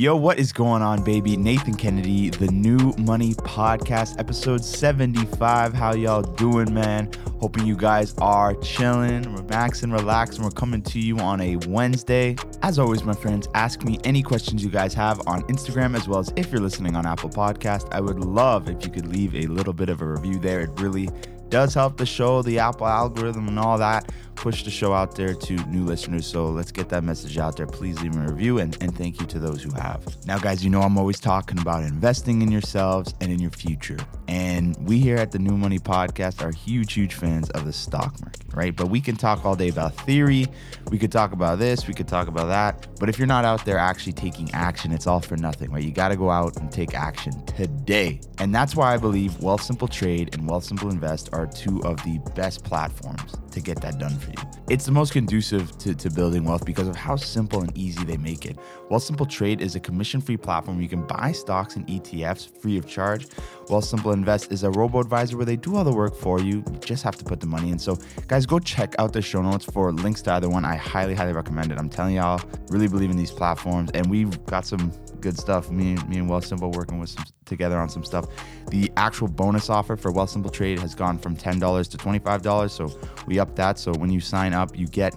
Yo, what is going on, baby? Nathan Kennedy, the New Money Podcast, episode 75. How y'all doing, man? Hoping you guys are chilling, relaxing, relaxing. We're coming to you on a Wednesday. As always, my friends, ask me any questions you guys have on Instagram, as well as if you're listening on Apple Podcast. I would love if you could leave a little bit of a review there. It really does help the show, the Apple algorithm, and all that. Push the show out there to new listeners. So let's get that message out there. Please leave a review and, and thank you to those who have. Now, guys, you know I'm always talking about investing in yourselves and in your future. And we here at the New Money Podcast are huge, huge fans of the stock market, right? But we can talk all day about theory. We could talk about this, we could talk about that. But if you're not out there actually taking action, it's all for nothing, right? You got to go out and take action today. And that's why I believe Wealthsimple Trade and Wealthsimple Invest are two of the best platforms to get that done for you. It's the most conducive to, to building wealth because of how simple and easy they make it. Wealthsimple Trade is a commission free platform where you can buy stocks and ETFs free of charge. Wealthsimple Invest is a robo advisor where they do all the work for you. You just have to put the money in. So, guys, go check out the show notes for links to either one. I highly, highly recommend it. I'm telling y'all, really believe in these platforms, and we've got some good stuff. Me, me and Wealthsimple working with some together on some stuff. The actual bonus offer for Wealthsimple Trade has gone from $10 to $25. So we upped that. So when you sign up, you get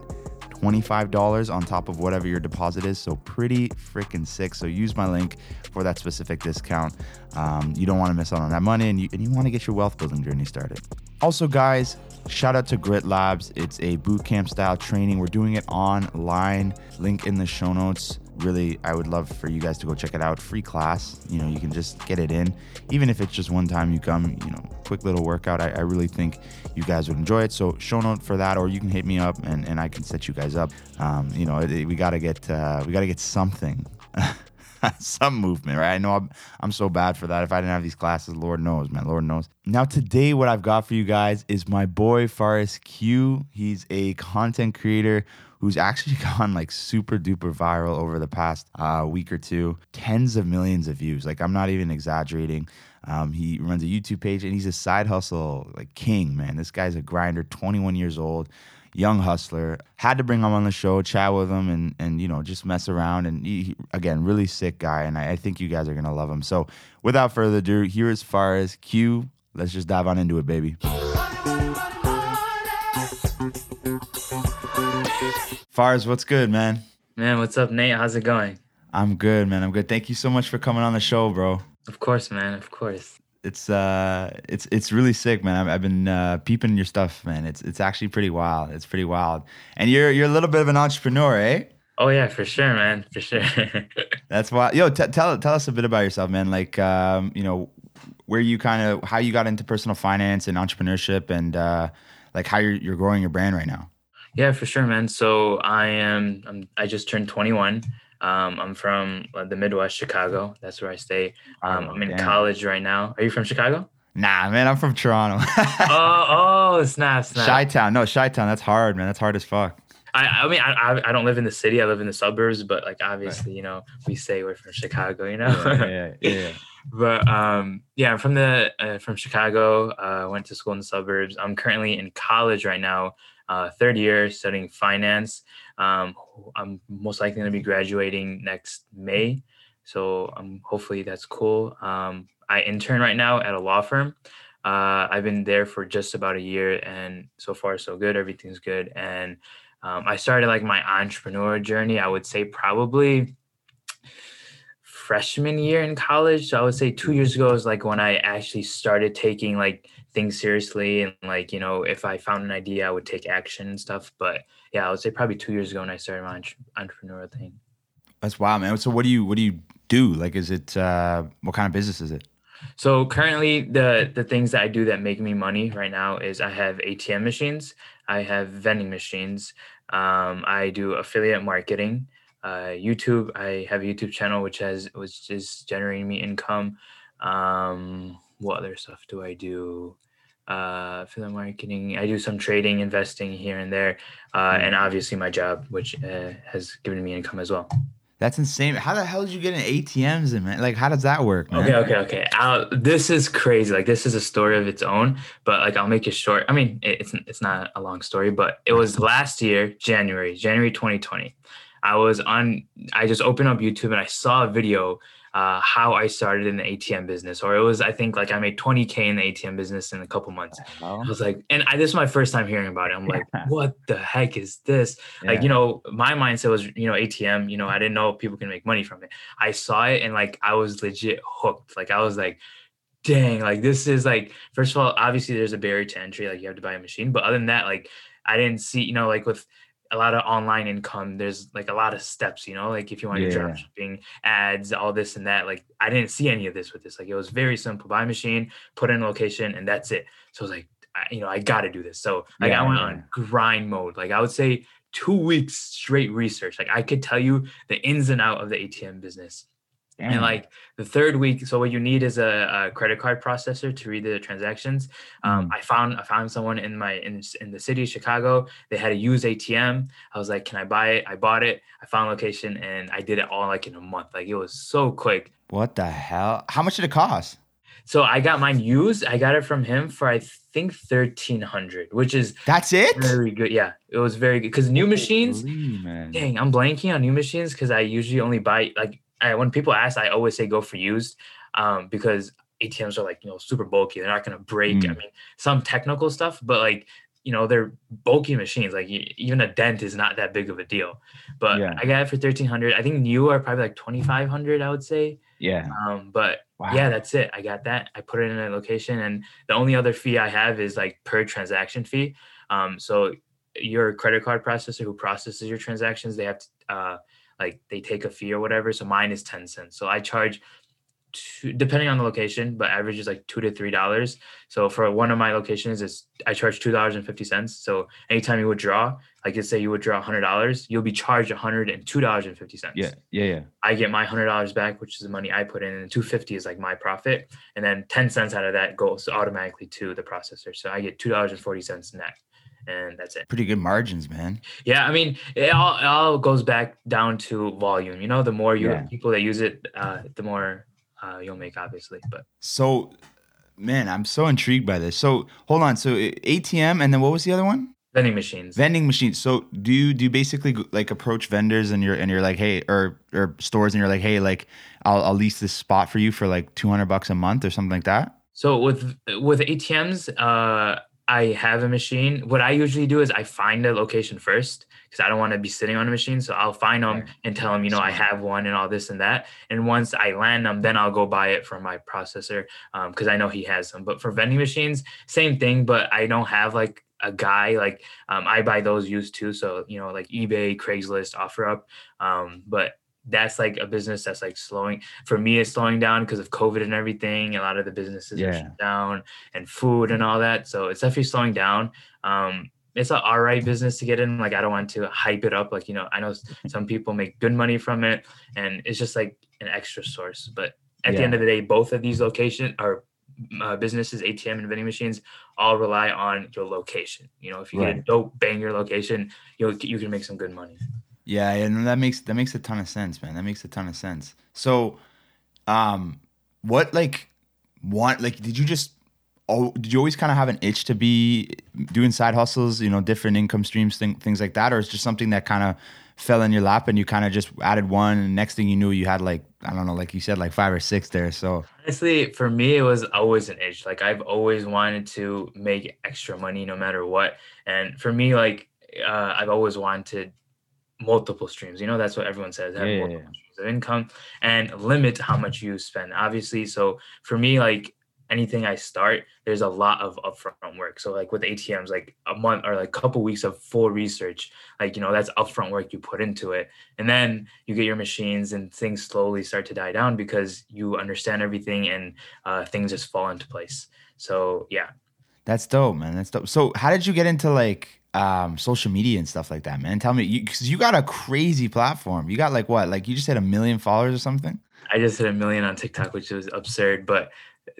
$25 on top of whatever your deposit is. So pretty freaking sick. So use my link for that specific discount. Um, you don't want to miss out on that money and you, and you want to get your wealth building journey started. Also, guys, shout out to Grit Labs. It's a boot camp style training. We're doing it online. Link in the show notes really i would love for you guys to go check it out free class you know you can just get it in even if it's just one time you come you know quick little workout i, I really think you guys would enjoy it so show note for that or you can hit me up and, and i can set you guys up um, you know it, we gotta get uh, we gotta get something some movement, right? I know I'm, I'm so bad for that. If I didn't have these classes, Lord knows, man, Lord knows. Now, today, what I've got for you guys is my boy Faares Q. He's a content creator who's actually gone like super duper viral over the past uh, week or two. Tens of millions of views. Like, I'm not even exaggerating. Um, he runs a YouTube page and he's a side hustle like king, man. This guy's a grinder, 21 years old young hustler. Had to bring him on the show, chat with him, and and you know just mess around. And he, he, again, really sick guy, and I, I, think you guys are gonna love him. So without further ado, here as far as Q, let's just dive on into it, baby. Faares, what's good, man? Man, what's up, Nate? How's it going? I'm good, man. I'm good. Thank you so much for coming on the show, bro. Of course, man. Of course it's uh it's it's really sick man i've, I've been uh, peeping your stuff man it's it's actually pretty wild it's pretty wild and you're you're a little bit of an entrepreneur eh oh yeah for sure man for sure that's why yo t- tell tell us a bit about yourself man like um you know where you kind of how you got into personal finance and entrepreneurship and uh like how you're, you're growing your brand right now yeah for sure man so i am I'm, i just turned 21 um, I'm from uh, the Midwest, Chicago. That's where I stay. Um, oh, I'm in damn. college right now. Are you from Chicago? Nah, man, I'm from Toronto. oh, oh, snap, snap. Chi Town, no, Chi Town. That's hard, man. That's hard as fuck. I, I mean, I, I don't live in the city. I live in the suburbs, but like obviously, you know, we say we're from Chicago, you know. yeah, yeah, yeah. but um, yeah, I'm from the uh, from Chicago. Uh, went to school in the suburbs. I'm currently in college right now, uh, third year, studying finance. Um, I'm most likely going to be graduating next May. So um, hopefully that's cool. Um, I intern right now at a law firm. Uh, I've been there for just about a year, and so far so good. Everything's good, and um, I started like my entrepreneur journey. I would say probably freshman year in college. So I would say two years ago is like when I actually started taking like things seriously and like you know if I found an idea I would take action and stuff. But yeah, I would say probably two years ago when I started my entrepreneurial thing. That's wild, man. So what do you what do you do? Like, is it uh, what kind of business is it? So currently, the the things that I do that make me money right now is I have ATM machines, I have vending machines, um, I do affiliate marketing uh, YouTube. I have a YouTube channel which has which is generating me income. Um, what other stuff do I do? Uh, for the marketing, I do some trading, investing here and there, uh, and obviously my job, which uh, has given me income as well. That's insane. How the hell did you get in ATMs and man? Like, how does that work? Man? Okay, okay, okay. Uh, this is crazy. Like, this is a story of its own. But like, I'll make it short. I mean, it's it's not a long story, but it was last year, January, January 2020. I was on. I just opened up YouTube and I saw a video uh, how I started in the ATM business, or it was I think like I made 20k in the ATM business in a couple months. I was like, and I, this is my first time hearing about it. I'm like, what the heck is this? Yeah. Like, you know, my mindset was, you know, ATM. You know, I didn't know people can make money from it. I saw it and like I was legit hooked. Like I was like, dang, like this is like first of all, obviously there's a barrier to entry. Like you have to buy a machine, but other than that, like I didn't see, you know, like with a lot of online income there's like a lot of steps you know like if you want to yeah. drop shipping ads all this and that like i didn't see any of this with this like it was very simple buy machine put in location and that's it. So i was like I, you know i gotta do this. So like yeah, i went on grind mode like i would say two weeks straight research like i could tell you the ins and out of the atm business Damn. And like the third week, so what you need is a, a credit card processor to read the transactions. Um, mm. I found I found someone in my in, in the city of Chicago. They had a used ATM. I was like, "Can I buy it?" I bought it. I found location, and I did it all like in a month. Like it was so quick. What the hell? How much did it cost? So I got mine used. I got it from him for I think thirteen hundred, which is that's it. Very good. Yeah, it was very good because new machines. Dang, I'm blanking on new machines because I usually only buy like I, when people ask, I always say go for used um, because ATMs are like you know super bulky. They're not going to break. Mm. I mean, some technical stuff, but like you know they're bulky machines. Like even a dent is not that big of a deal. But yeah. I got it for thirteen hundred. I think new are probably like twenty five hundred. I would say. Yeah. Um, but wow. yeah, that's it. I got that. I put it in a location, and the only other fee I have is like per transaction fee. Um, so your credit card processor who processes your transactions, they have to uh, like they take a fee or whatever. So mine is 10 cents. So I charge two, depending on the location, but average is like two to three dollars. So for one of my locations, is I charge two dollars and fifty cents. So anytime you withdraw, like let's say you withdraw hundred dollars, you'll be charged hundred and two dollars and fifty cents. Yeah, yeah, yeah. I get my hundred dollars back, which is the money I put in, and two fifty is like my profit, and then ten cents out of that goes automatically to the processor. So I get two dollars and forty cents net and that's it. Pretty good margins, man. Yeah, I mean, it all, it all goes back down to volume. You know, the more you yeah. people that use it, uh, the more uh, you'll make, obviously. But so, man, I'm so intrigued by this. So hold on. So ATM, and then what was the other one? Vending machines. Vending machines. So do you do you basically like approach vendors and you're and you're like, hey, or or stores and you're like, hey, like I'll I'll lease this spot for you for like 200 bucks a month or something like that. So with with ATMs, uh I have a machine, what I usually do is I find a location first because I don't want to be sitting on a machine. So I'll find them and tell them, you know, I have one and all this and that. And once I land them, then I'll go buy it from my processor because um, I know he has them. But for vending machines, same thing, but I don't have like a guy like um, I buy those used too. So you know, like eBay, Craigslist, OfferUp. Um, but that's like a business that's like slowing for me it's slowing down because of covid and everything a lot of the businesses yeah. are shut down and food and all that so it's definitely slowing down um it's an all right business to get in like i don't want to hype it up like you know i know some people make good money from it and it's just like an extra source but at yeah. the end of the day both of these locations are uh, businesses atm and vending machines all rely on your location you know if you right. get a dope banger location you you can make some good money yeah, and that makes that makes a ton of sense, man. That makes a ton of sense. So, um, what like want like did you just oh did you always kind of have an itch to be doing side hustles, you know, different income streams, thing, things like that, or is just something that kind of fell in your lap and you kind of just added one, and next thing you knew, you had like I don't know, like you said, like five or six there. So honestly, for me, it was always an itch. Like I've always wanted to make extra money no matter what, and for me, like uh, I've always wanted multiple streams. You know, that's what everyone says. Have yeah, multiple yeah. streams of income and limit how much you spend. Obviously, so for me, like anything I start, there's a lot of upfront work. So like with ATMs, like a month or like a couple weeks of full research, like you know, that's upfront work you put into it. And then you get your machines and things slowly start to die down because you understand everything and uh, things just fall into place. So yeah. That's dope, man. That's dope. So how did you get into like um, social media and stuff like that, man? Tell me, because you, you, got a crazy platform. You got like what? Like you just had a million followers or something? I just hit a million on TikTok, which was absurd. But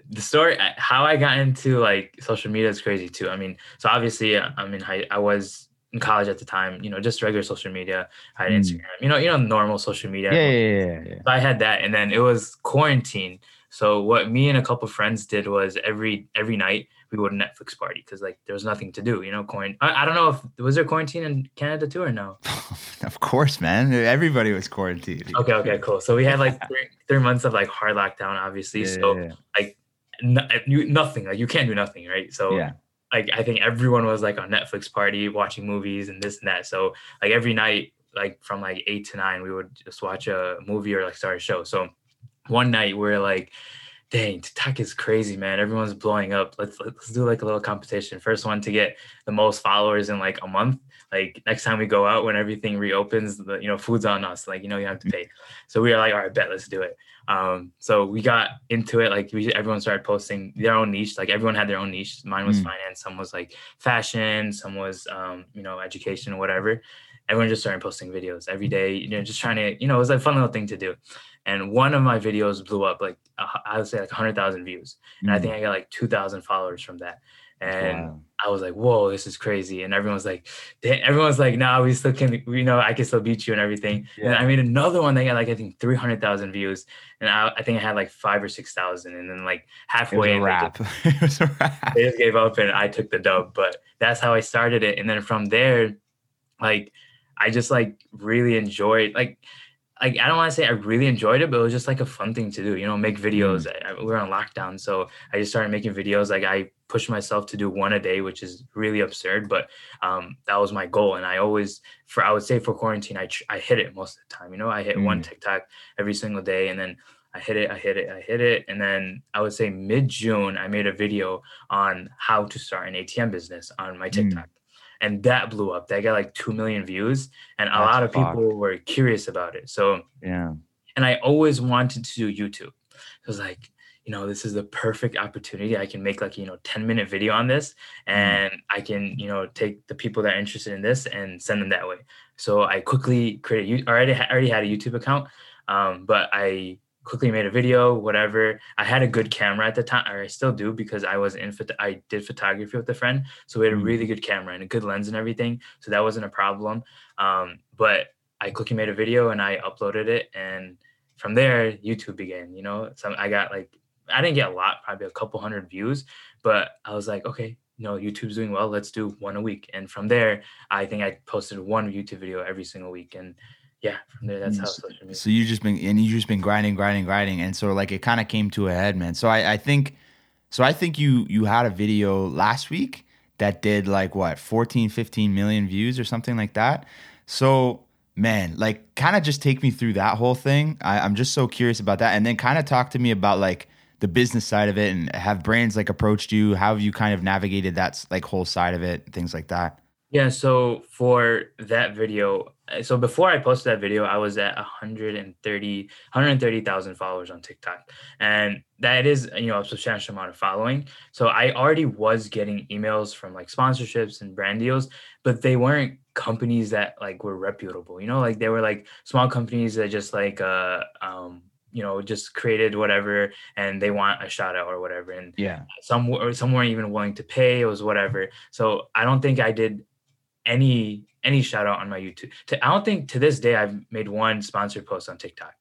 the story, how I got into like social media is crazy too. I mean, so obviously, uh, I mean, I, I was in college at the time, you know, just regular social media. I had mm. Instagram, you know, you know, normal social media. Yeah, yeah, yeah, yeah. So I had that, and then it was quarantine. So what me and a couple friends did was every every night we would Netflix party because like there was nothing to do, you know. Coin. I, I don't know if was there quarantine in Canada too or no. of course, man. Everybody was quarantined. Okay, okay, cool. So we had like three, three months of like hard lockdown, obviously. Yeah, so yeah, yeah. like no, you, nothing, like you can't do nothing, right? So Yeah. like I think everyone was like on Netflix party watching movies and this and that. So like every night, like from like eight to nine, we would just watch a movie or like start a show. So one night we're like, dang, TikTok is crazy, man. Everyone's blowing up. Let's let's do like a little competition. First one to get the most followers in like a month. Like next time we go out when everything reopens, the you know, food's on us. Like, you know, you have to pay. So we were like, all right, bet, let's do it. Um, so we got into it. Like we everyone started posting their own niche. Like everyone had their own niche. Mine was Mm. finance, some was like fashion, some was um, you know, education, or whatever. Everyone just started posting videos every day, you know, just trying to, you know, it was a fun little thing to do. And one of my videos blew up like I would say like 100,000 views. And I Mm. think I got like 2,000 followers from that. And Wow. I was like, whoa, this is crazy. And everyone's like, everyone's like, nah, we still can, you know I can still beat you and everything. And. I made another one that got like, I think 300,000 views. And I, I think I had like five or 6,000. And then like It was halfway, a wrap. it was a wrap. they just gave up and I took the dub. But that's how I started it. And then from there, like I just like really enjoyed like like I don't want to say I really enjoyed it, but it was just like a fun thing to do, you know, make videos. I, I- we were on lockdown, so I just started making videos. Like I pushed myself to do one a day, which is really absurd, but um, that was my goal. And I always, for I would say for quarantine, I tr- I hit it most of the time. You know, I hit one Mm. TikTok every single day, and then I hit it, I hit it, I hit it, and then I would say mid June, I made a video on how to start an ATM business on my Mm. And that blew up. That got like 2 million views. And a That's lot of fucked. people were curious about it. So, Yeah. and I always wanted to do YouTube. So I was like, you know, this is the perfect opportunity. I can make like, you know, 10 minute video on this and I can, you know, take the people that are interested in this and send them that way. So I quickly created, you already, already had a YouTube account, um, but I quickly made a video, whatever. I had a good camera at the time, or I still do because I was in, I did photography with a friend. So we had a Mm. really good camera and a good lens and everything. So that wasn't a problem. Um, but I quickly made a video and I uploaded it. And from there, YouTube began, you know, so I got like, I didn't get a lot, probably a couple hundred views, but I was like, okay, you know, YouTube's doing well. Let's do one a week. And from there, I think I posted one YouTube video every single week. And yeah, from there, that's how social media. So you just been and you just been grinding, grinding, grinding, and so like it kind of came to a head, man. So I, I think, so I think you you had a video last week that did like what 14, 15 million views or something like that. So man, like kind of just take me through that whole thing. I, I'm just so curious about that, and then kind of talk to me about like the business side of it, and have brands like approached you? How have you kind of navigated that like whole side of it, things like that? Yeah, so for that video, uh, so before I posted that video, I was at 130 130,000 followers on TikTok. And that is, you know, a substantial amount of following. So I already was getting emails from like sponsorships and brand deals, but they weren't companies that like were reputable, you know, like they were like small companies that just like uh um you know, just created whatever and they want a shout out or whatever. And Yeah, some were some weren't even willing to pay. It was whatever. So I don't think I did any any shout out on my YouTube. To, I don't think to this day I've made one sponsored post on TikTok.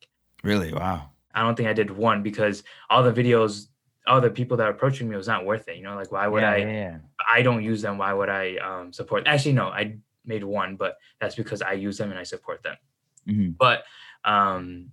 really, wow. I don't think I did one because all the videos, all the people that are approaching me was not worth it. You know, like why would yeah, I? yeah. I don't use them. Why would I um, support? Actually, no, I made one, but that's because I use them and I support them. Mhm. But um,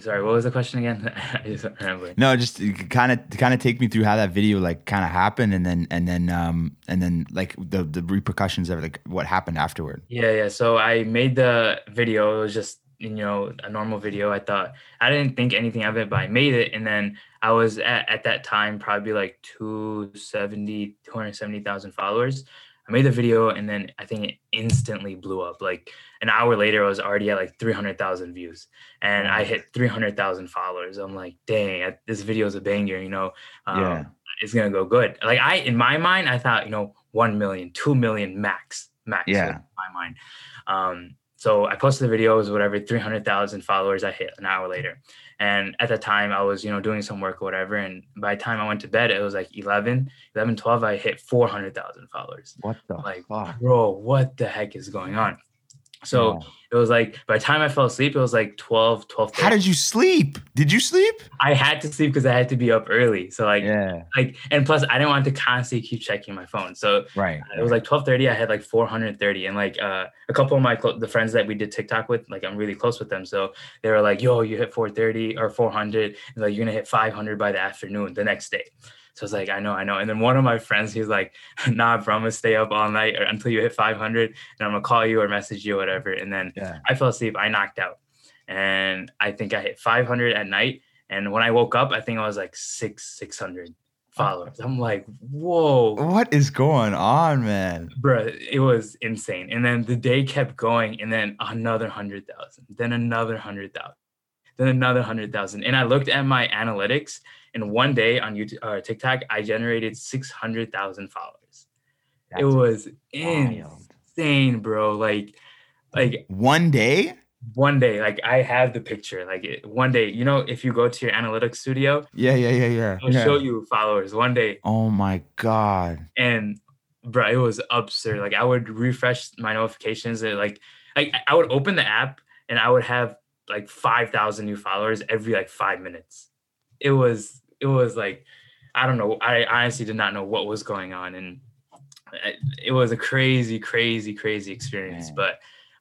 sorry, what was the question again? I just don't remember. No, just kind of kind of take me through how that video like kind of happened, and then and then um and then like the the repercussions of like what happened afterward. Yeah, yeah. So I made the video. It was just you know a normal video. I thought I didn't think anything of it, but I made it, and then I was at, at that time probably like 270, 270,000 followers. I made the video, and then I think it instantly blew up. Like an hour later, I was already at like 300,000 views, and I hit 300,000 followers. I'm like, dang, this video is a banger. You know, um, Yeah. it's gonna go good. Like I, in my mind, I thought you know 1 million, 2 million max, max. Yeah. in my mind. Um, so I posted the videos, whatever, 300,000 followers I hit an hour later. And at the time I was, you know, doing some work or whatever. And by the time I went to bed, it was like 11, 11, 12, I hit 400,000 followers. What the Like, fuck? bro, what the heck is going on? So Yeah. it was like by the time I fell asleep, it was like 12, 12. How did you sleep? Did you sleep? I had to sleep because I had to be up early. So like Yeah. like and plus I didn't want to constantly keep checking my phone. So Right. it was like 12:30 I had like 430 and like uh a couple of my clo- the friends that we did TikTok with like I'm really close with them so they were like yo you hit 430 or 400 and like you're going to hit 500 by the afternoon the next day. So I was like I know I know and then one of my friends he's like nah bro I'm to stay up all night or until you hit 500 and I'm going to call you or message you or whatever and then Yeah. I fell asleep I knocked out and I think I hit 500 at night and when I woke up I think I was like 6 600 followers. I'm like whoa What is going on, man? Bruh, it was insane. And then the day kept going, and then another hundred thousand, then another hundred thousand, then another hundred thousand. And I looked at my analytics, and one day on YouTube or TikTok, I generated six hundred thousand followers. it was wild. insane, bro. Like, like One day? one day, like I have the picture. Like it, one day, you know, if you go to your analytics studio, Yeah, yeah, yeah, yeah. it'll yeah. show you followers one day. Oh my god. and bro, it was absurd. Like I would refresh my notifications and like like I would open the app and I would have like five thousand new followers every like five minutes. It was it was like I don't know. I honestly did not know what was going on, and it was a crazy, crazy, crazy experience. Man. But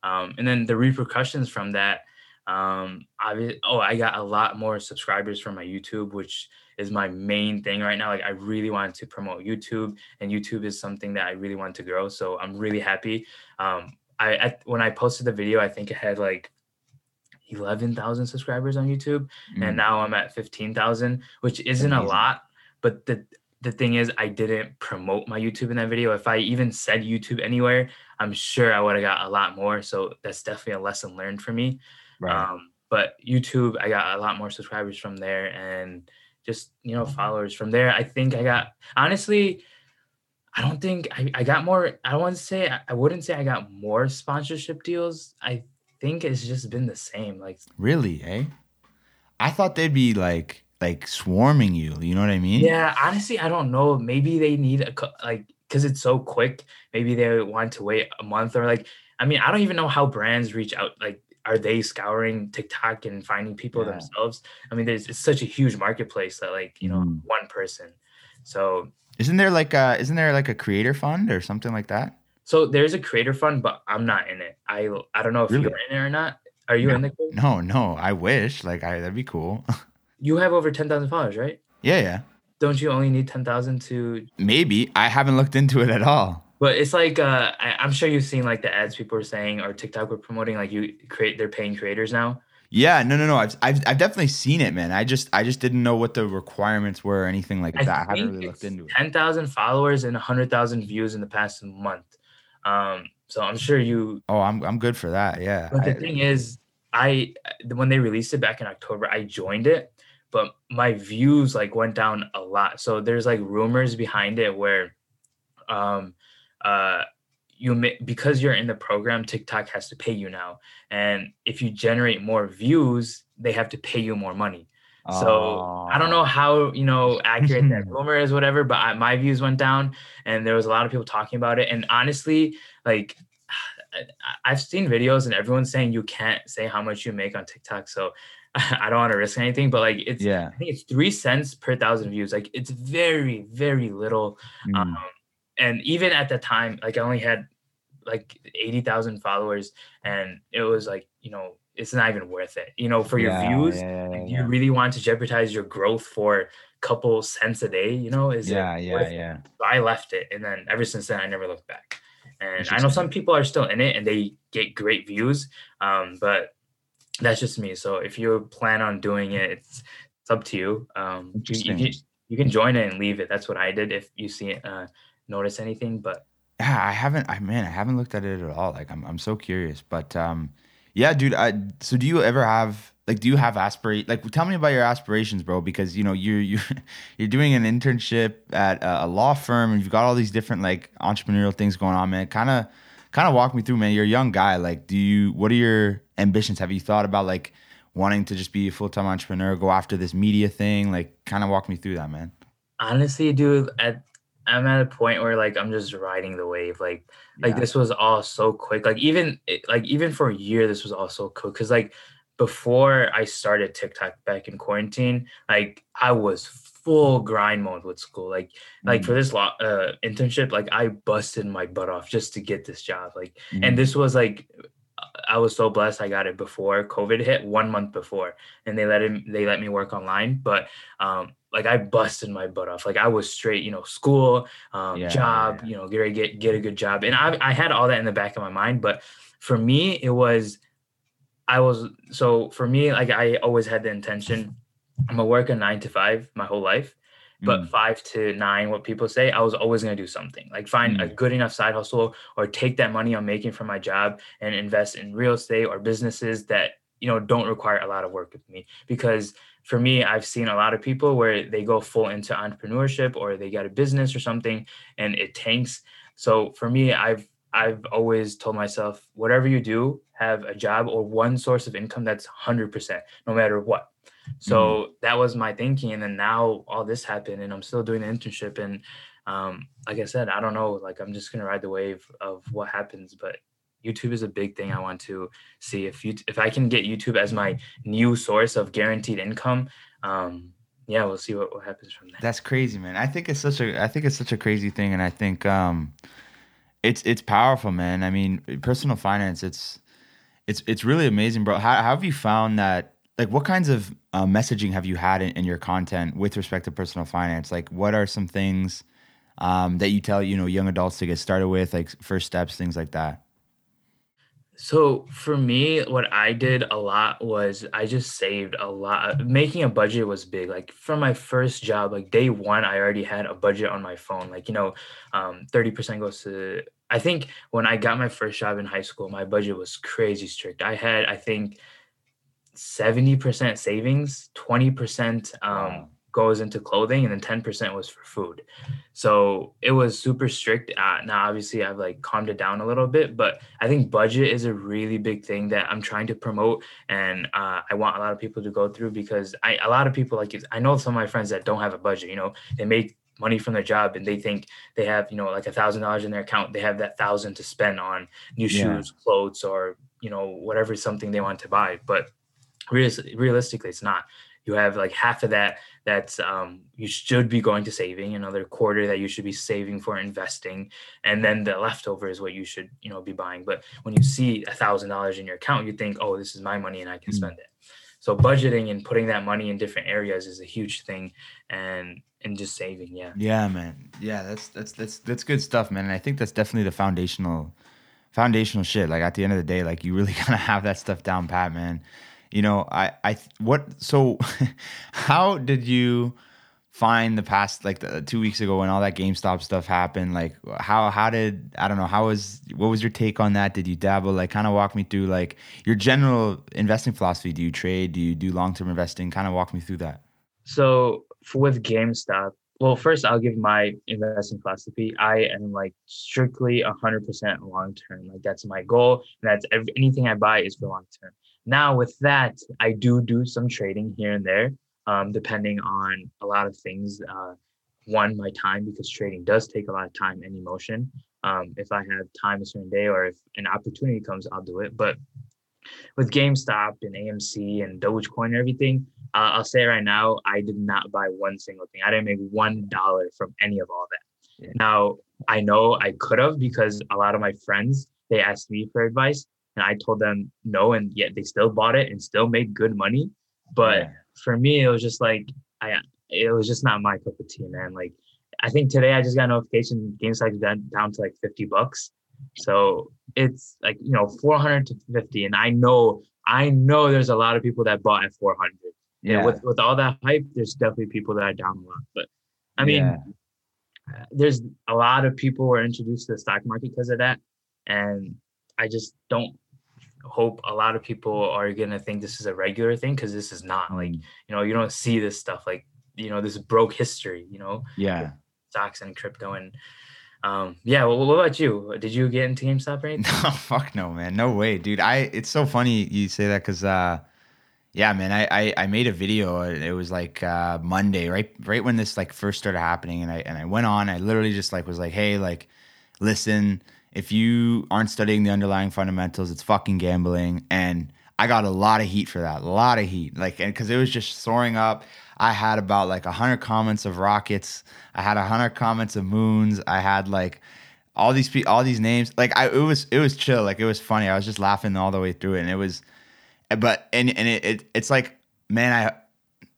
um, and then the repercussions from that. Um, I oh, I got a lot more subscribers from my YouTube, which is my main thing right now. Like I really wanted to promote YouTube, and YouTube is something that I really want to grow. So I'm really happy. Um, I, I when I posted the video, I think it had like eleven thousand subscribers on YouTube, Mm. and now I'm at fifteen thousand, which isn't a lot. But the the thing is, I didn't promote my YouTube in that video. If I even said YouTube anywhere, I'm sure I would have got a lot more. So that's definitely a lesson learned for me. right. Um, but YouTube, I got a lot more subscribers from there and just, you know, followers from there. I think I got, honestly, I don't think I, I got more. I don't want to say, I, I wouldn't say I got more sponsorship deals. I think it's just been the same. Like, really, eh? I thought they'd be like like swarming you. You know what I mean? yeah, honestly, I don't know. Maybe they need a, like, because it's so quick, maybe they want to wait a month or like, I mean, I don't even know how brands reach out. Like, are they scouring TikTok and finding people Yeah. themselves? I mean, there's it's such a huge marketplace that like you know Mm. one person. So Isn't there like a isn't there like a creator fund or something like that? So there's a creator fund, but I'm not in it. I I don't know if Really? you're in it or not. Are you in the? creator- No, no. I wish. Like I that'd be cool. You have over ten thousand followers, right? yeah, yeah. Don't you only need ten thousand to? Maybe. I haven't looked into it at all. But it's like uh, I, I'm sure you've seen like the ads people are saying or TikTok were promoting like you create they're paying creators now. Yeah, no, no, no. I've, I've I've definitely seen it, man. I just I just didn't know what the requirements were or anything like that. I haven't really looked into it. 10,000 followers and 100,000 views in the past month. Um, so I'm sure you. Oh, I'm I'm good for that. Yeah. But the I- thing is, I when they released it back in October, I joined it, but my views like went down a lot. So there's like rumors behind it where, um, uh, you may, because you're in the program, TikTok has to pay you now, and if you generate more views, they have to pay you more money. So I don't know how you know accurate that rumor is, whatever. But I, my views went down, and there was a lot of people talking about it. And honestly, like I've seen videos, and everyone's saying you can't say how much you make on TikTok. So I don't want to risk anything. But like it's, Yeah. I think it's three cents per thousand views. Like it's very, very little. Mm. Um, and even at the time, like I only had like eighty thousand followers, and it was like you know it's not even worth it. You know, for your Yeah, views, Yeah, yeah, you really want to jeopardize your growth for a couple cents a day? You know, is it yeah, yeah, yeah. So I left it, and then ever since then, I never looked back. And I know some people are still in it, and they get great views. Um, but that's just me. So if you plan on doing it, it's it's up to you. Um, you, you, can, you can join it and leave it. That's what I did. If you see it, uh, notice anything, but Yeah, I haven't. I man, I haven't looked at it at all. Like, I'm, I'm so curious. But um, yeah, dude. I, so, do you ever have like, do you have aspirate? Like, tell me about your aspirations, bro. Because you know, you're you're you're doing an internship at a, law firm, and you've got all these different like entrepreneurial things going on, man. Kind of, kind of walk me through, man. You're a young guy. Like, do you? What are your ambitions? Have you thought about like wanting to just be a full time entrepreneur, go after this media thing? Like, kind of walk me through that, man. honestly, dude, at I'm at a point where like I'm just riding the wave. Like like this was all so quick. Like even like even for a year, this was all so quick. Cause like before I started TikTok back in quarantine, like I was full grind mode with school. Like mm-hmm. like for mm. this lo- uh, internship, like I busted my butt off just to get this job. Like mm-hmm. and this was like I was so blessed I got it before COVID hit, one month before, and they let him they let me work online. But um, like I busted my butt off. Like I was straight, you know, school, um, yeah, job, yeah. you know, get get get a good job, and I I had all that in the back of my mind. But for me, it was I was so for me like I always had the intention. I'm gonna work a nine to five my whole life, but mm. five to nine, what people say, I was always going to do something like find mm. a good enough side hustle or take that money I'm making from my job and invest in real estate or businesses that, you know, don't require a lot of work with me. Because for me, I've seen a lot of people where they go full into entrepreneurship or they get a business or something and it tanks. So for me, I've, I've always told myself, whatever you do, have a job or one source of income that's 100%, no matter what so mm-hmm. that was my thinking. And then now all this happened and I'm still doing the internship. And um, like I said, I don't know, like I'm just gonna ride the wave of what happens, but YouTube is a big thing I want to see. If you if I can get YouTube as my new source of guaranteed income, um, yeah, we'll see what, what happens from that. That's crazy, man. I think it's such a I think it's such a crazy thing, and I think um, it's it's powerful, man. I mean, personal finance, it's it's it's really amazing, bro. How, how have you found that like what kinds of uh, messaging have you had in, in, your content with respect to personal finance like what are some things um, that you tell you know young adults to get started with like first steps things like that so for me what i did a lot was i just saved a lot making a budget was big like from my first job like day one i already had a budget on my phone like you know um, 30% goes to i think when i got my first job in high school my budget was crazy strict i had i think 70% savings, 20% um. Goes into clothing, and then 10% was for food. So it was super strict. Uh, now, obviously, I've like calmed it down a little bit, but I think budget is a really big thing that I'm trying to promote, and uh, I want a lot of people to go through because I a lot of people like I know some of my friends that don't have a budget. You know, they make money from their job and they think they have you know like a thousand dollars in their account they have that thousand to spend on new yeah. shoes clothes or you know whatever something they want to buy but realistically it's not you have like half of that that's um, you should be going to saving another quarter that you should be saving for investing and then the leftover is what you should you know be buying. But when you see a thousand dollars in your account you think oh this is my money and i can mm-hmm. spend it. So budgeting and putting that money in different areas is a huge thing and and just saving yeah. Yeah man. Yeah that's that's that's that's good stuff man and i think that's definitely the foundational foundational shit. Like at the end of the day like you really gotta have that stuff down pat man you know, I, I, what, so how did you find the past, like the two weeks ago when all that GameStop stuff happened? Like, how, how did, I don't know, how was, what was your take on that? Did you dabble? Like, kind of walk me through, like, your general investing philosophy. Do you trade? Do you do long term investing? Kind of walk me through that. So, with GameStop, well, first I'll give my investing philosophy. I am like strictly 100% long term. Like that's my goal, and that's every, anything I buy is for long term. Now, with that, I do do some trading here and there, um, depending on a lot of things. Uh, one, my time, because trading does take a lot of time and emotion. Um, if I have time a certain day or if an opportunity comes, I'll do it. But with GameStop and AMC and Dogecoin and everything, uh, I'll say right now, I did not buy one single thing. I didn't make one dollar from any of all that. Yeah. Now I know I could have because a lot of my friends they asked me for advice, and I told them no, and yet they still bought it and still made good money. But yeah. for me, it was just like I it was just not my cup of tea, man. Like I think today I just got a notification GameStop down down to like 50 bucks. So it's like, you know, 400 to 50. And I know, I know there's a lot of people that bought at 400. Yeah. And with, with all that hype, there's definitely people that are down a lot. But I mean, yeah. Uh, there's a lot of people who are introduced to the stock market because of that. And I just don't hope a lot of people are gonna think this is a regular thing because this is not like mm. you know you don't see this stuff like you know this broke history you know yeah stocks and crypto and um yeah well, what about you did you get into GameStop right no fuck no man no way dude I it's so funny you say that because uh Yeah, man. I, I, I made a video. It was like uh, Monday, right right when this like first started happening, and I and I went on. I literally just like was like, hey, like, listen, if you aren't studying the underlying fundamentals, it's fucking gambling. And I got a lot of heat for that, a lot of heat, like, and because it was just soaring up. I had about like a hundred comments of rockets. I had a hundred comments of moons. I had like all these people, all these names. Like I, it was, it was chill. Like it was funny. I was just laughing all the way through it, and it was, but and and it, it it's like, man, I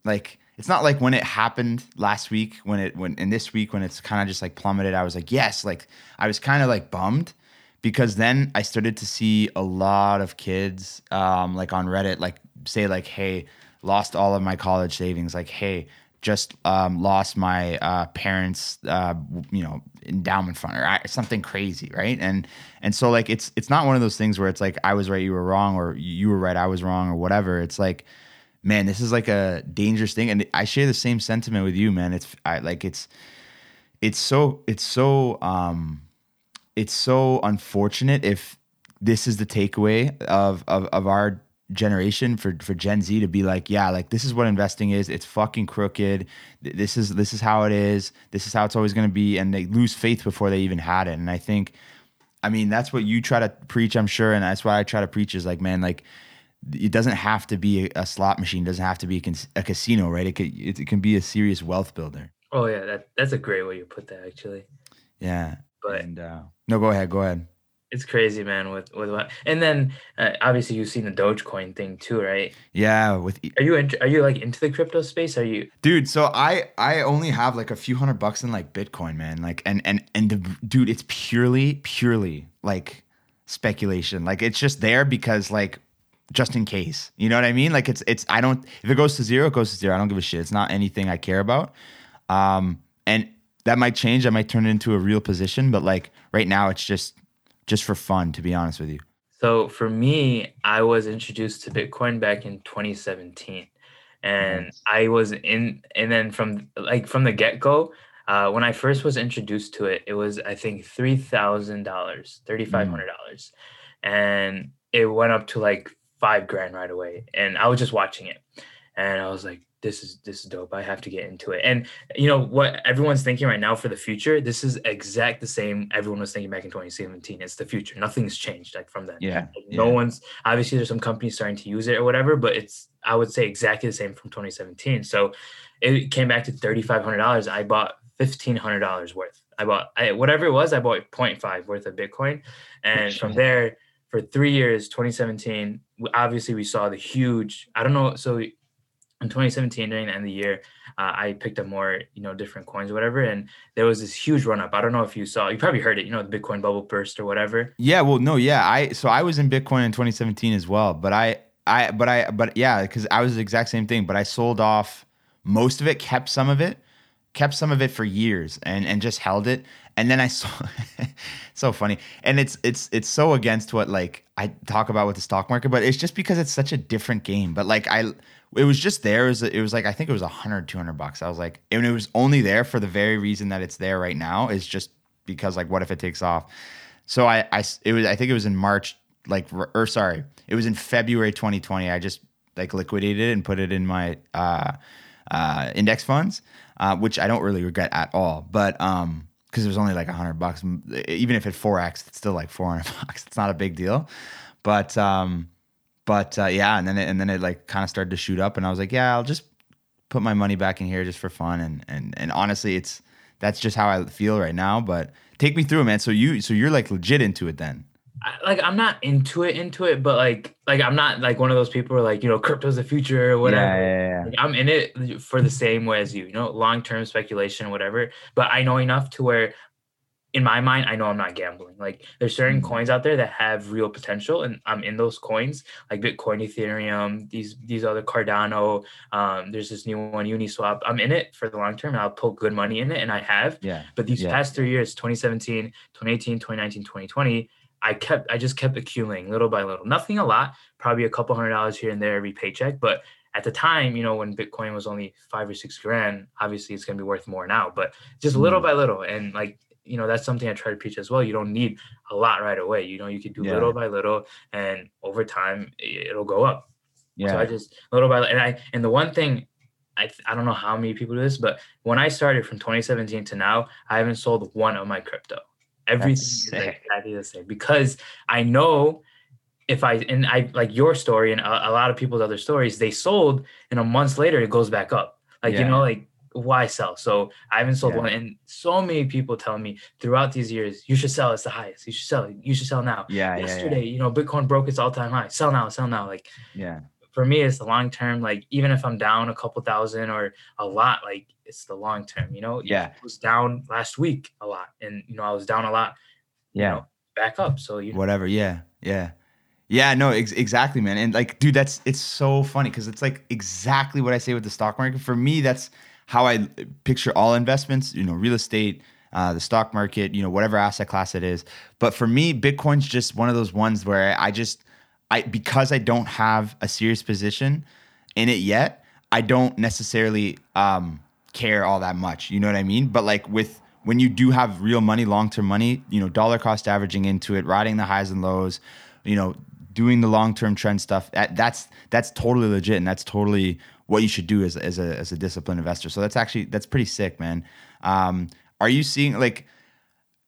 like. It's not like when it happened last week, when it when in this week when it's kind of just like plummeted. I was like, yes, like I was kind of like bummed because then I started to see a lot of kids, um, like on Reddit, like say like, hey, lost all of my college savings. Like, hey, just um, lost my uh, parents, uh, you know, endowment fund or something crazy, right? And and so like it's it's not one of those things where it's like I was right, you were wrong, or you were right, I was wrong, or whatever. It's like, man, this is like a dangerous thing, and I share the same sentiment with you, man. It's I like it's it's so it's so um it's so unfortunate if this is the takeaway of of of our generation for for Gen Z to be like, yeah, like this is what investing is. It's fucking crooked. This is this is how it is. This is how it's always going to be and they lose faith before they even had it. And I think I mean, that's what you try to preach, I'm sure, and that's why I try to preach is like, man, like it doesn't have to be a, slot machine, it doesn't have to be a, a casino, right? It could it, it, can be a serious wealth builder. Oh yeah, that that's a great way you put that actually. Yeah. But and, uh, no, go ahead, go ahead it's crazy, man. With with what, and then uh, obviously you've seen the Dogecoin thing too, right? Yeah. With are you in, are you like into the crypto space? Are you, dude? So I I only have like a few hundred bucks in like Bitcoin, man. Like and and and the, dude, it's purely purely like speculation. Like it's just there because like just in case. You know what I mean? Like it's it's I don't if it goes to zero, it goes to zero. I don't give a shit. It's not anything I care about. Um and that might change. I might turn it into a real position, but like right now it's just just for fun, to be honest with you? So for me, I was introduced to Bitcoin back in 2017, and. I was in, and then from like from the get go, uh, when I first was introduced to it, it was I think three thousand dollars, thirty five hundred dollars, mm. and it went up to like five grand right away. And I was just watching it, and I was like, this is this is dope. I have to get into it. And you know what everyone's thinking right now for the future, this is exact the same everyone was thinking back in 2017. It's the future. Nothing's changed like from then. Yeah. Like, no yeah. one's obviously there's some companies starting to use it or whatever, but it's I would say exactly the same from 2017. So it came back to $3,500. I bought $1,500 worth. I bought I, whatever it was, I bought 0.5 worth of Bitcoin. And from there, for three years, 2017, obviously we saw the huge, I don't know. So in 2017 during the end of the year uh, i picked up more you know different coins or whatever and there was this huge run up i don't know if you saw you probably heard it you know the bitcoin bubble burst or whatever yeah well no yeah i so i was in bitcoin in 2017 as well but i i but i but yeah because i was the exact same thing but i sold off most of it kept some of it kept some of it for years and and just held it and then i saw so funny and it's it's it's so against what like i talk about with the stock market but it's just because it's such a different game but like i it was just there. It was, it was like I think it was 100, 200 bucks. I was like, and it was only there for the very reason that it's there right now is just because like what if it takes off? So I I it was I think it was in March like or sorry it was in February 2020. I just like liquidated it and put it in my uh, uh, index funds, uh, which I don't really regret at all. But um, because it was only like a 100 bucks, even if it four x, it's still like 400 bucks. It's not a big deal. But um, but uh, yeah, and then it, and then it like kind of started to shoot up, and I was like, yeah, I'll just put my money back in here just for fun, and and and honestly, it's that's just how I feel right now. But take me through, it, man. So you so you're like legit into it then? I, like I'm not into it, into it, but like like I'm not like one of those people who are like you know crypto's the future or whatever. Yeah, yeah, yeah. Like, I'm in it for the same way as you, you know, long term speculation, whatever. But I know enough to where in my mind, I know I'm not gambling. Like there's certain mm-hmm. coins out there that have real potential, and I'm in those coins, like Bitcoin, Ethereum, these these other Cardano. Um, there's this new one, Uniswap. I'm in it for the long term, and I'll put good money in it, and I have. Yeah. But these yeah. past three years, 2017, 2018, 2019, 2020, I kept I just kept accumulating little by little. Nothing a lot, probably a couple hundred dollars here and there every paycheck, but at the time, you know, when Bitcoin was only five or six grand, obviously it's going to be worth more now, but just little mm. by little. And like you know that's something i try to preach as well you don't need a lot right away you know you can do yeah. little by little and over time it'll go up Yeah. So I just little by little, and I and the one thing I I don't know how many people do this, but when I started from 2017 to now, I haven't sold one of my crypto. Everything is sick. exactly the same because I know if I and I like your story and a, a lot of people's other stories, they sold and a month later it goes back up. Like you know, like why sell? So I haven't sold Yeah. one, and so many people tell me throughout these years, you should sell. It's the highest. You should sell. You should sell now. Yeah, yeah, Yesterday, you know, Bitcoin broke its all-time high. Sell now. Sell now. Like yeah. for me, it's the long term. Like even if I'm down a couple thousand or a lot, like it's the long term. You know, Yeah. I was down last week a lot, and you know I was down a lot. you Yeah. know, back up. So you whatever yeah yeah yeah no ex- exactly man and like dude that's it's so funny because it's like exactly what i say with the stock market for me that's how i picture all investments you know real estate uh, the stock market you know whatever asset class it is but for me bitcoin's just one of those ones where i just i because i don't have a serious position in it yet i don't necessarily um care all that much you know what i mean? But like with when you do have real money long-term money you know dollar cost averaging into it riding the highs and lows you know doing the long-term trend stuff that, that's that's totally legit and that's totally what you should do as, as a as a disciplined investor. So that's actually that's pretty sick man. Um are you seeing like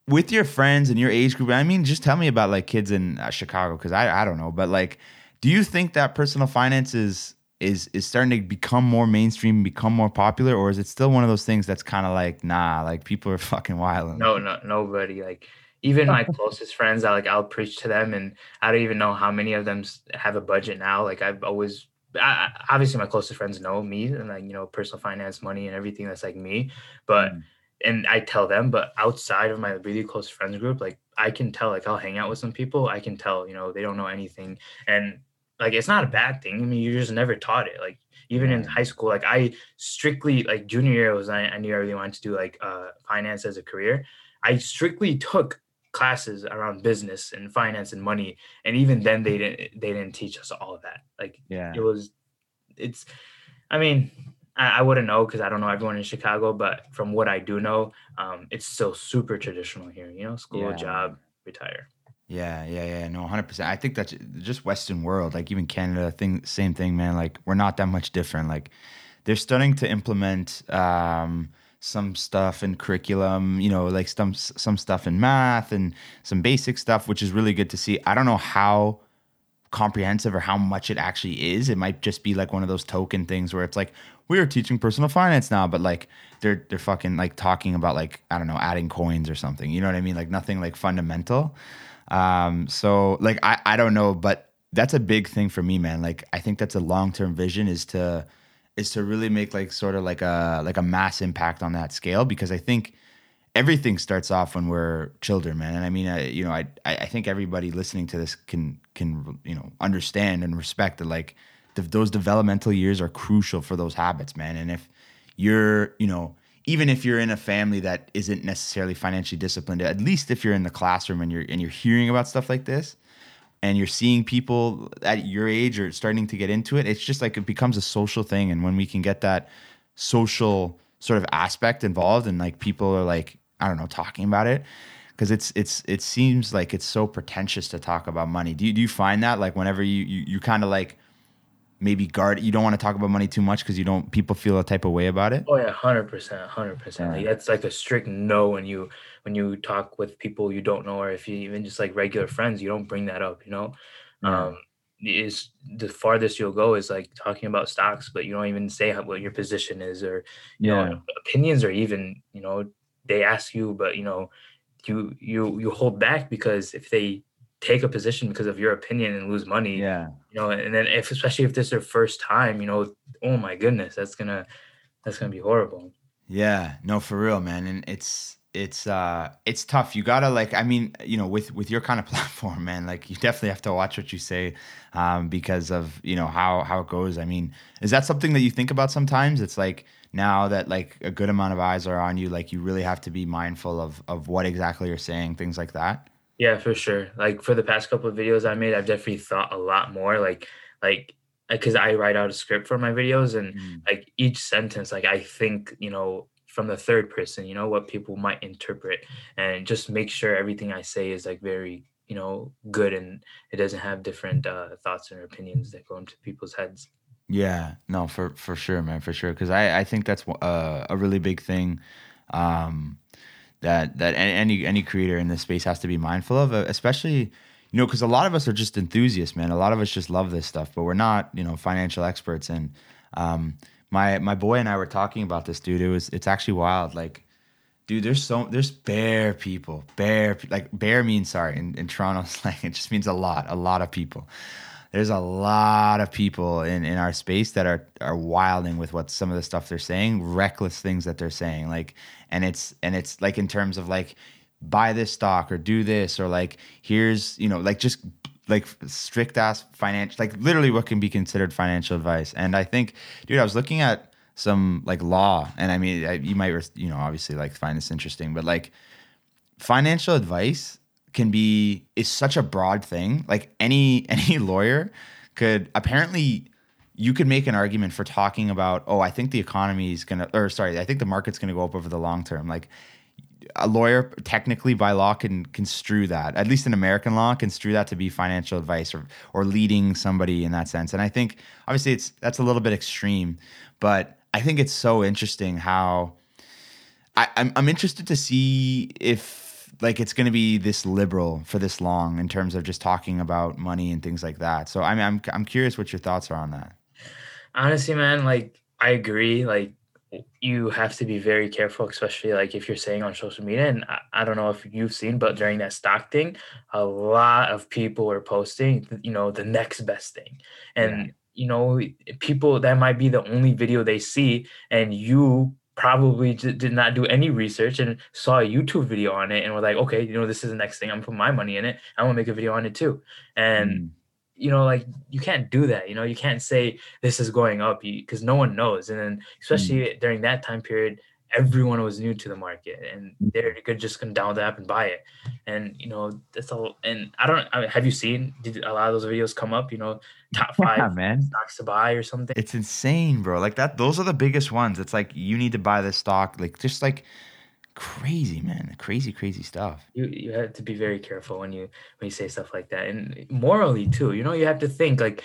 with your friends and your age group i mean just tell me about like kids in uh, chicago because I, I don't know but like do you think that personal finance is is is starting to become more mainstream become more popular or is it still one of those things that's kind of like nah like people are fucking wild no, no, nobody. Like even my closest friends, I like I'll preach to them, and I don't even know how many of them have a budget now. Like I've always, I, obviously, my closest friends know me and like you know personal finance, money, and everything that's like me. But Mm. and I tell them, but outside of my really close friends group, like I can tell, like I'll hang out with some people, I can tell, you know, they don't know anything, and like it's not a bad thing. I mean, you just never taught it. Like even in high school, like I strictly like junior year was I, I knew I really wanted to do like uh finance as a career. I strictly took classes around business and finance and money, and even then they didn't they didn't teach us all of that. Like yeah it was, it's, I mean. I, I wouldn't know because I don't know everyone in Chicago, but from what I do know, um, it's still super traditional here. You know, school, Yeah. job, retire. Yeah, yeah, yeah. No, hundred percent. I think that's just Western world, like even Canada, thing, same thing, man. Like we're not that much different. Like they're starting to implement um, some stuff in curriculum, you know, like some some stuff in math and some basic stuff, which is really good to see. I don't know how comprehensive or how much it actually is. It might just be like one of those token things where it's like we are teaching personal finance now, but like they're they're fucking like talking about like I don't know adding coins or something. You know what I mean? Like nothing like fundamental. Um, so like I I don't know, but that's a big thing for me, man. Like I think that's a long term vision is to is to really make like sort of like a like a mass impact on that scale because I think everything starts off when we're children, man. And I mean, I, you know, I I think everybody listening to this can can you know understand and respect that like the, those developmental years are crucial for those habits, man. And if you're you know even if you're in a family that isn't necessarily financially disciplined, at least if you're in the classroom and you're and you're hearing about stuff like this, and you're seeing people at your age or starting to get into it, it's just like it becomes a social thing. And when we can get that social sort of aspect involved, and like people are like, I don't know, talking about it, because it's it's it seems like it's so pretentious to talk about money. Do you do you find that like whenever you you, you kind of like maybe guard you don't want to talk about money too much because you don't people feel a type of way about it? Oh yeah, hundred percent, hundred percent. Like that's like a strict no when you when you talk with people you don't know, or if you even just like regular friends, you don't bring that up. You know, Yeah. um, is the farthest you'll go is like talking about stocks, but you don't even say how, what your position is, or you know, opinions, or even you know they ask you, but you know you you you hold back because if they take a position because of your opinion and lose money, yeah. you know, and then if especially if this is their first time, you know, oh my goodness, that's gonna that's gonna be horrible. Yeah, no, for real, man. And it's it's uh it's tough. You gotta like, I mean, you know, with with your kind of platform, man, like you definitely have to watch what you say, um, because of you know how how it goes. I mean, is that something that you think about sometimes? It's like now that like a good amount of eyes are on you, like you really have to be mindful of of what exactly you're saying, things like that. Yeah, for sure. Like for the past couple of videos I made, I've definitely thought a lot more. Like like because I write out a script for my videos and Mm. like each sentence, like I think, you know, from the third person, you know, what people might interpret and just make sure everything I say is like very you know good and it doesn't have different uh, thoughts and opinions that go into people's heads yeah no for for sure man for sure because i i think that's uh, a really big thing um that that any any creator in this space has to be mindful of uh, especially you know because a lot of us are just enthusiasts man a lot of us just love this stuff but we're not you know financial experts and um my my boy and i were talking about this dude it was it's actually wild like dude, there's so there's bare people, bare like bare means sorry in, in Toronto slang. It just means a lot, a lot of people. There's a lot of people in, in our space that are are wilding with what some of the stuff they're saying, reckless things that they're saying. Like, and it's and it's like in terms of like buy this stock or do this or like here's you know like just like strict ass financial like literally what can be considered financial advice. And I think, dude, I was looking at some like law and i mean you might you know obviously like find this interesting but like financial advice can be is such a broad thing. Like any any lawyer could apparently you could make an argument for talking about oh i think the economy is to or sorry i think the market's to go up over the long term. Like a lawyer technically by law can construe that. At least in american law construe that to be financial advice or or leading somebody in that sense. And i think obviously it's that's a little bit extreme but I think it's so interesting how I, I'm I'm interested to see if like it's going to be this liberal for this long in terms of just talking about money and things like that. So I mean, I'm I'm curious what your thoughts are on that. Honestly, man, like I agree. Like you have to be very careful, especially like if you're saying on social media. And I, I, don't know if you've seen, but during that stock thing, a lot of people were posting, you know, the next best thing. And you know people that might be the only video they see and you probably did not do any research and saw a youtube video on it and were like okay you know this is the next thing i'm putting my money in it i want to make a video on it too and mm. you know like you can't do that you know you can't say this is going up because no one knows and then especially mm. during that time period everyone was new to the market and mm. they could just come down the app and buy it. And you know that's all and i don't I mean, have you seen did a lot of those videos come up you know top five yeah, man. stocks to buy or something? It's insane bro. Like that those are the biggest ones. It's like you need to buy this stock like just like crazy man. Crazy crazy stuff. You you have to be very careful when you when you say stuff like that. And morally too you know you have to think like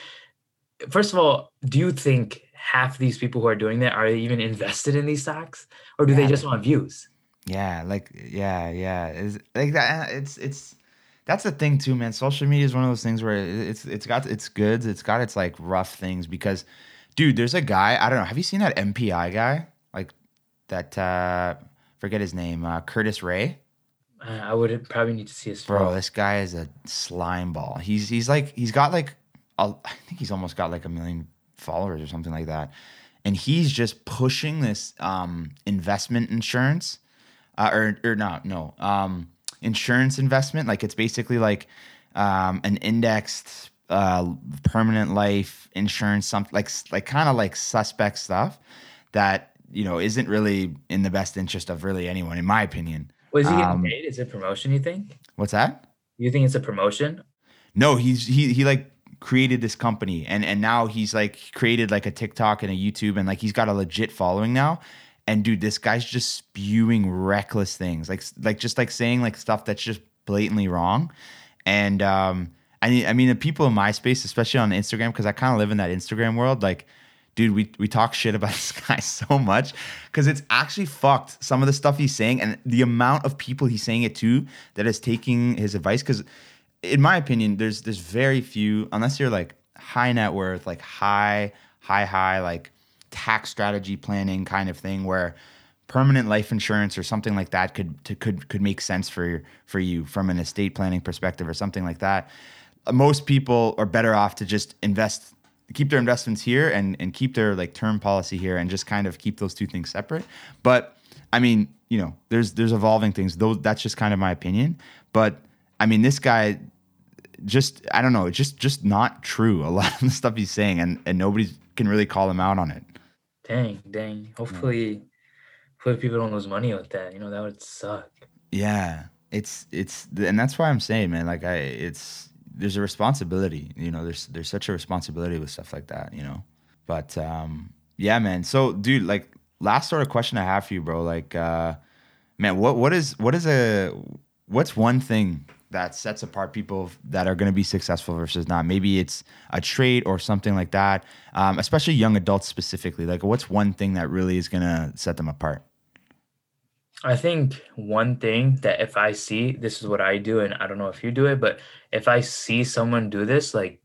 first of all do you think half these people who are doing that are even invested in these stocks? Or do yeah. they just want views? Yeah like yeah yeah. Is like that it's it's that's the thing too man. Social media is one of those things where it's it's got its goods it's got its like rough things because dude there's a guy i don't know have you seen that mpi guy? Like that uh forget his name uh curtis ray? Uh, i would probably need to see his bro this guy is a slime ball. He's he's like he's got like I think he's almost got like a million followers or something like that. And he's just pushing this um, investment insurance, uh, or or not, no, um, insurance investment. Like it's basically like um, an indexed uh, permanent life insurance, something like like kind of like suspect stuff that you know isn't really in the best interest of really anyone, in my opinion. Was he getting um, paid? Is it promotion? You think? What's that? You think it's a promotion? No, he's he he like created this company and and now he's like created like a TikTok and a YouTube and like he's got a legit following now. And dude, this guy's just spewing reckless things. Like like just like saying like stuff that's just blatantly wrong. And um I mean I mean the people in my space, especially on Instagram, because I kind of live in that Instagram world, like dude, we, we talk shit about this guy so much because it's actually fucked some of the stuff he's saying and the amount of people he's saying it to that is taking his advice. Because in my opinion, there's there's very few unless you're like high net worth, like high high high like tax strategy planning kind of thing where permanent life insurance or something like that could to, could could make sense for for you from an estate planning perspective or something like that. Most people are better off to just invest keep their investments here and and keep their like term policy here and just kind of keep those two things separate. But I mean, you know, there's there's evolving things. Those that's just kind of my opinion. But I mean, this guy just I don't know, it's just just not true. A lot of the stuff he's saying, and and nobody can really call him out on it. Dang, dang. Hopefully, hopefully people don't lose money with that. You know that would suck. Yeah, it's it's and that's why I'm saying, man. Like I, it's there's a responsibility. You know, there's there's such a responsibility with stuff like that. You know, but um, yeah, man. So, dude, like last sort of question I have for you, bro. Like, uh, man, what what is what is a what's one thing that sets apart people that are going to be successful versus not? Maybe it's a trait or something like that. Um, especially young adults specifically. Like, what's one thing that really is going to set them apart? I think one thing that if I see this is what I do, and I don't know if you do it, but if I see someone do this, like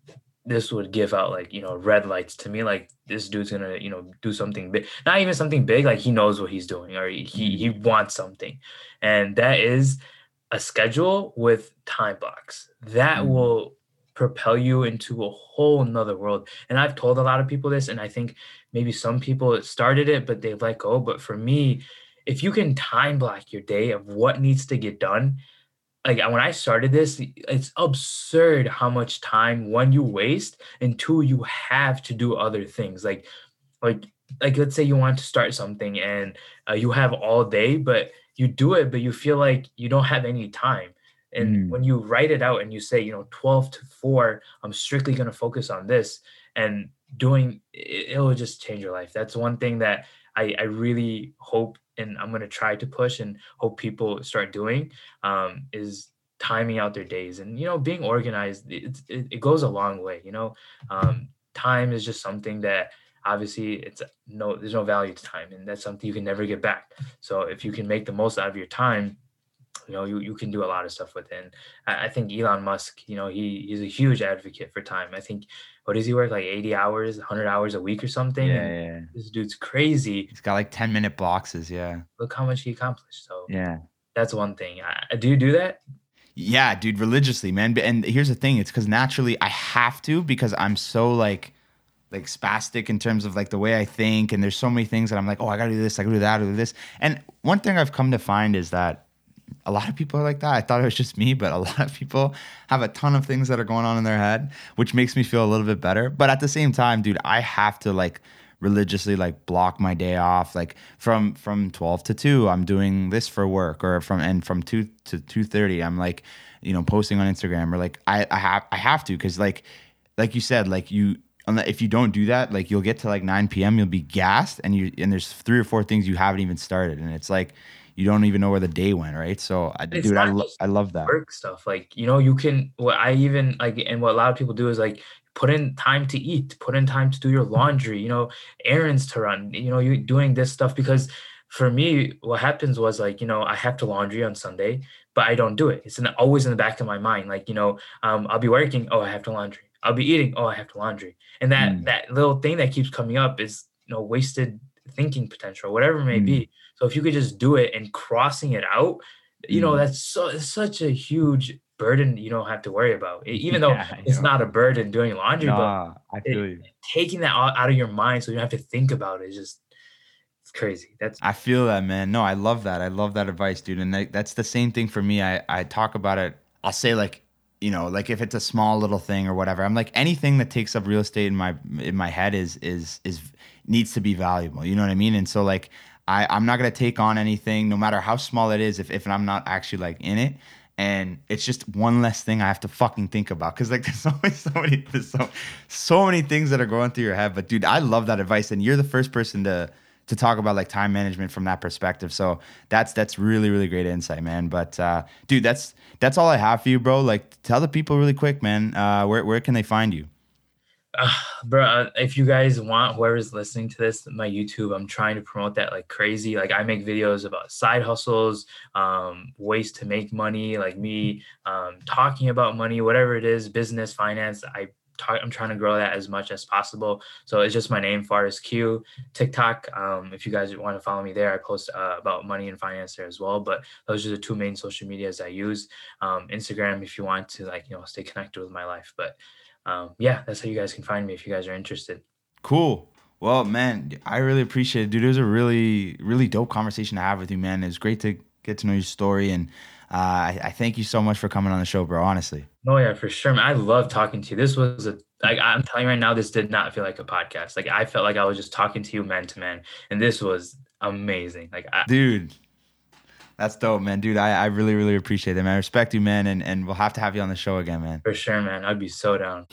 this would give out like you know red lights to me like this dude's gonna you know do something big not even something big like he knows what he's doing or he he wants something and that is a schedule with time blocks that mm-hmm. will propel you into a whole nother world and i've told a lot of people this and i think maybe some people started it but they let go but for me if you can time block your day of what needs to get done like when I started this, it's absurd how much time one you waste and two you have to do other things. Like, like, like let's say you want to start something and uh, you have all day, but you do it, but you feel like you don't have any time. And mm. when you write it out and you say, you know, 12 to 4, I'm strictly going to focus on this and doing it, it will just change your life. That's one thing that I, I really hope and I'm going to try to push and hope people start doing um, is timing out their days and you know being organized it, it, it goes a long way you know um, time is just something that obviously it's no there's no value to time and that's something you can never get back. So if you can make the most out of your time you know you, you can do a lot of stuff with it. And I, I think elon musk you know he he's a huge advocate for time. I think what does he work like 80 hours 100 hours a week or something? Yeah, yeah. this dude's crazy. He's got like 10 minute boxes yeah. Look how much he accomplished so yeah. that's one thing. I, do you do that? Yeah dude religiously man. And here's the thing it's because naturally i have to because i'm so like like spastic in terms of like the way I think, and there's so many things that I'm like, oh, I gotta do this, I gotta do that, I gotta do this. And one thing I've come to find is that a lot of people are like that. I thought it was just me, but a lot of people have a ton of things that are going on in their head, which makes me feel a little bit better. But at the same time, dude, I have to like religiously like block my day off like from from 12 to 2 i'm doing this for work or from and from 2 to 2.30 i'm like you know posting on instagram or like i i have i have to because like like you said like you if you don't do that like you'll get to like 9 p.m you'll be gassed and you and there's three or four things you haven't even started and it's like you don't even know where the day went, right? So, I, dude, I, lo- I love that work stuff. Like, you know, you can. What I even like, and what a lot of people do is like put in time to eat, put in time to do your laundry. You know, errands to run. You know, you doing this stuff because for me, what happens was like, you know, I have to laundry on Sunday, but I don't do it. It's in, always in the back of my mind. Like, you know, um, I'll be working. Oh, I have to laundry. I'll be eating. Oh, I have to laundry. And that mm. that little thing that keeps coming up is you know wasted thinking potential, whatever it may mm. be. So if you could just do it and crossing it out, you know, mm. that's so such a huge burden you don't have to worry about. Even though yeah, it's not a burden doing laundry, nah, but I feel it, you. taking that out of your mind so you don't have to think about it is just it's crazy. That's I feel that man. No, I love that. I love that advice, dude. And that, that's the same thing for me. I I talk about it. I'll say like you know like if it's a small little thing or whatever i'm like anything that takes up real estate in my in my head is is is needs to be valuable you know what i mean and so like I, I'm not gonna take on anything, no matter how small it is, if, if I'm not actually like in it. And it's just one less thing I have to fucking think about. Cause like there's always so many there's so so many things that are going through your head. But dude, I love that advice. And you're the first person to to talk about like time management from that perspective. So that's that's really, really great insight, man. But uh dude, that's that's all I have for you, bro. Like tell the people really quick, man. Uh where where can they find you? uh, bro if you guys want whoever's listening to this my youtube i'm trying to promote that like crazy like i make videos about side hustles um, ways to make money like me um, talking about money whatever it is business finance i talk, i'm trying to grow that as much as possible so it's just my name Faares q tiktok um, if you guys want to follow me there i post uh, about money and finance there as well but those are the two main social medias i use um, instagram if you want to like you know stay connected with my life but um, yeah, that's how you guys can find me if you guys are interested. Cool. Well, man, I really appreciate it, dude. It was a really, really dope conversation to have with you, man. It's great to get to know your story, and uh, I, I, thank you so much for coming on the show, bro. Honestly. Oh yeah, for sure. Man. I love talking to you. This was a like I'm telling you right now, this did not feel like a podcast. Like I felt like I was just talking to you man to man, and this was amazing. Like, I, dude, that's dope, man. Dude, I, I really, really appreciate it, man. I respect you, man. And, and we'll have to have you on the show again, man. For sure, man. I'd be so down.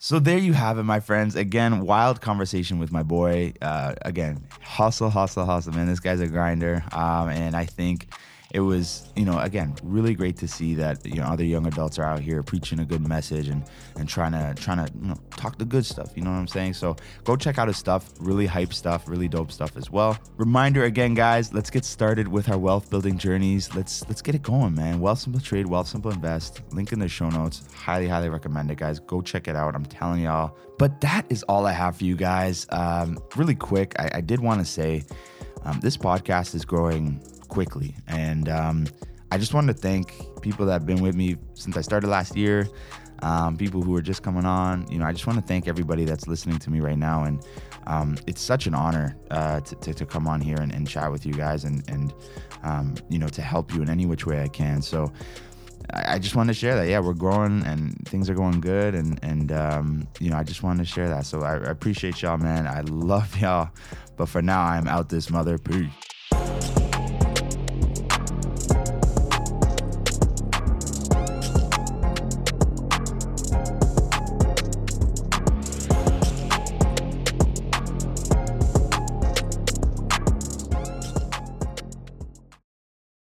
So there you have it, my friends. Again, wild conversation with my boy. Uh, again, hustle, hustle, hustle, man. This guy's a grinder, um, and I think it was, you know, again, really great to see that you know other young adults are out here preaching a good message and and trying to trying to you know, talk the good stuff. You know what I'm saying? So go check out his stuff. Really hype stuff. Really dope stuff as well. Reminder again, guys. Let's get started with our wealth building journeys. Let's let's get it going, man. Wealthsimple Trade, Wealthsimple Invest. Link in the show notes. Highly, highly recommend it, guys. Go check it out. I'm telling y'all. But that is all I have for you guys. Um, really quick, I, I did want to say um, this podcast is growing quickly. And um, I just wanted to thank people that have been with me since I started last year, um, people who are just coming on. You know, I just want to thank everybody that's listening to me right now. And um, it's such an honor uh, to, to, to, come on here and, and, chat with you guys and, and um, you know, to help you in any which way I can. So, I just wanted to share that. Yeah, we're growing and things are going good, and and um, you know, I just wanted to share that. So I, I appreciate y'all, man. I love y'all. But for now, I'm out this mother. Peace.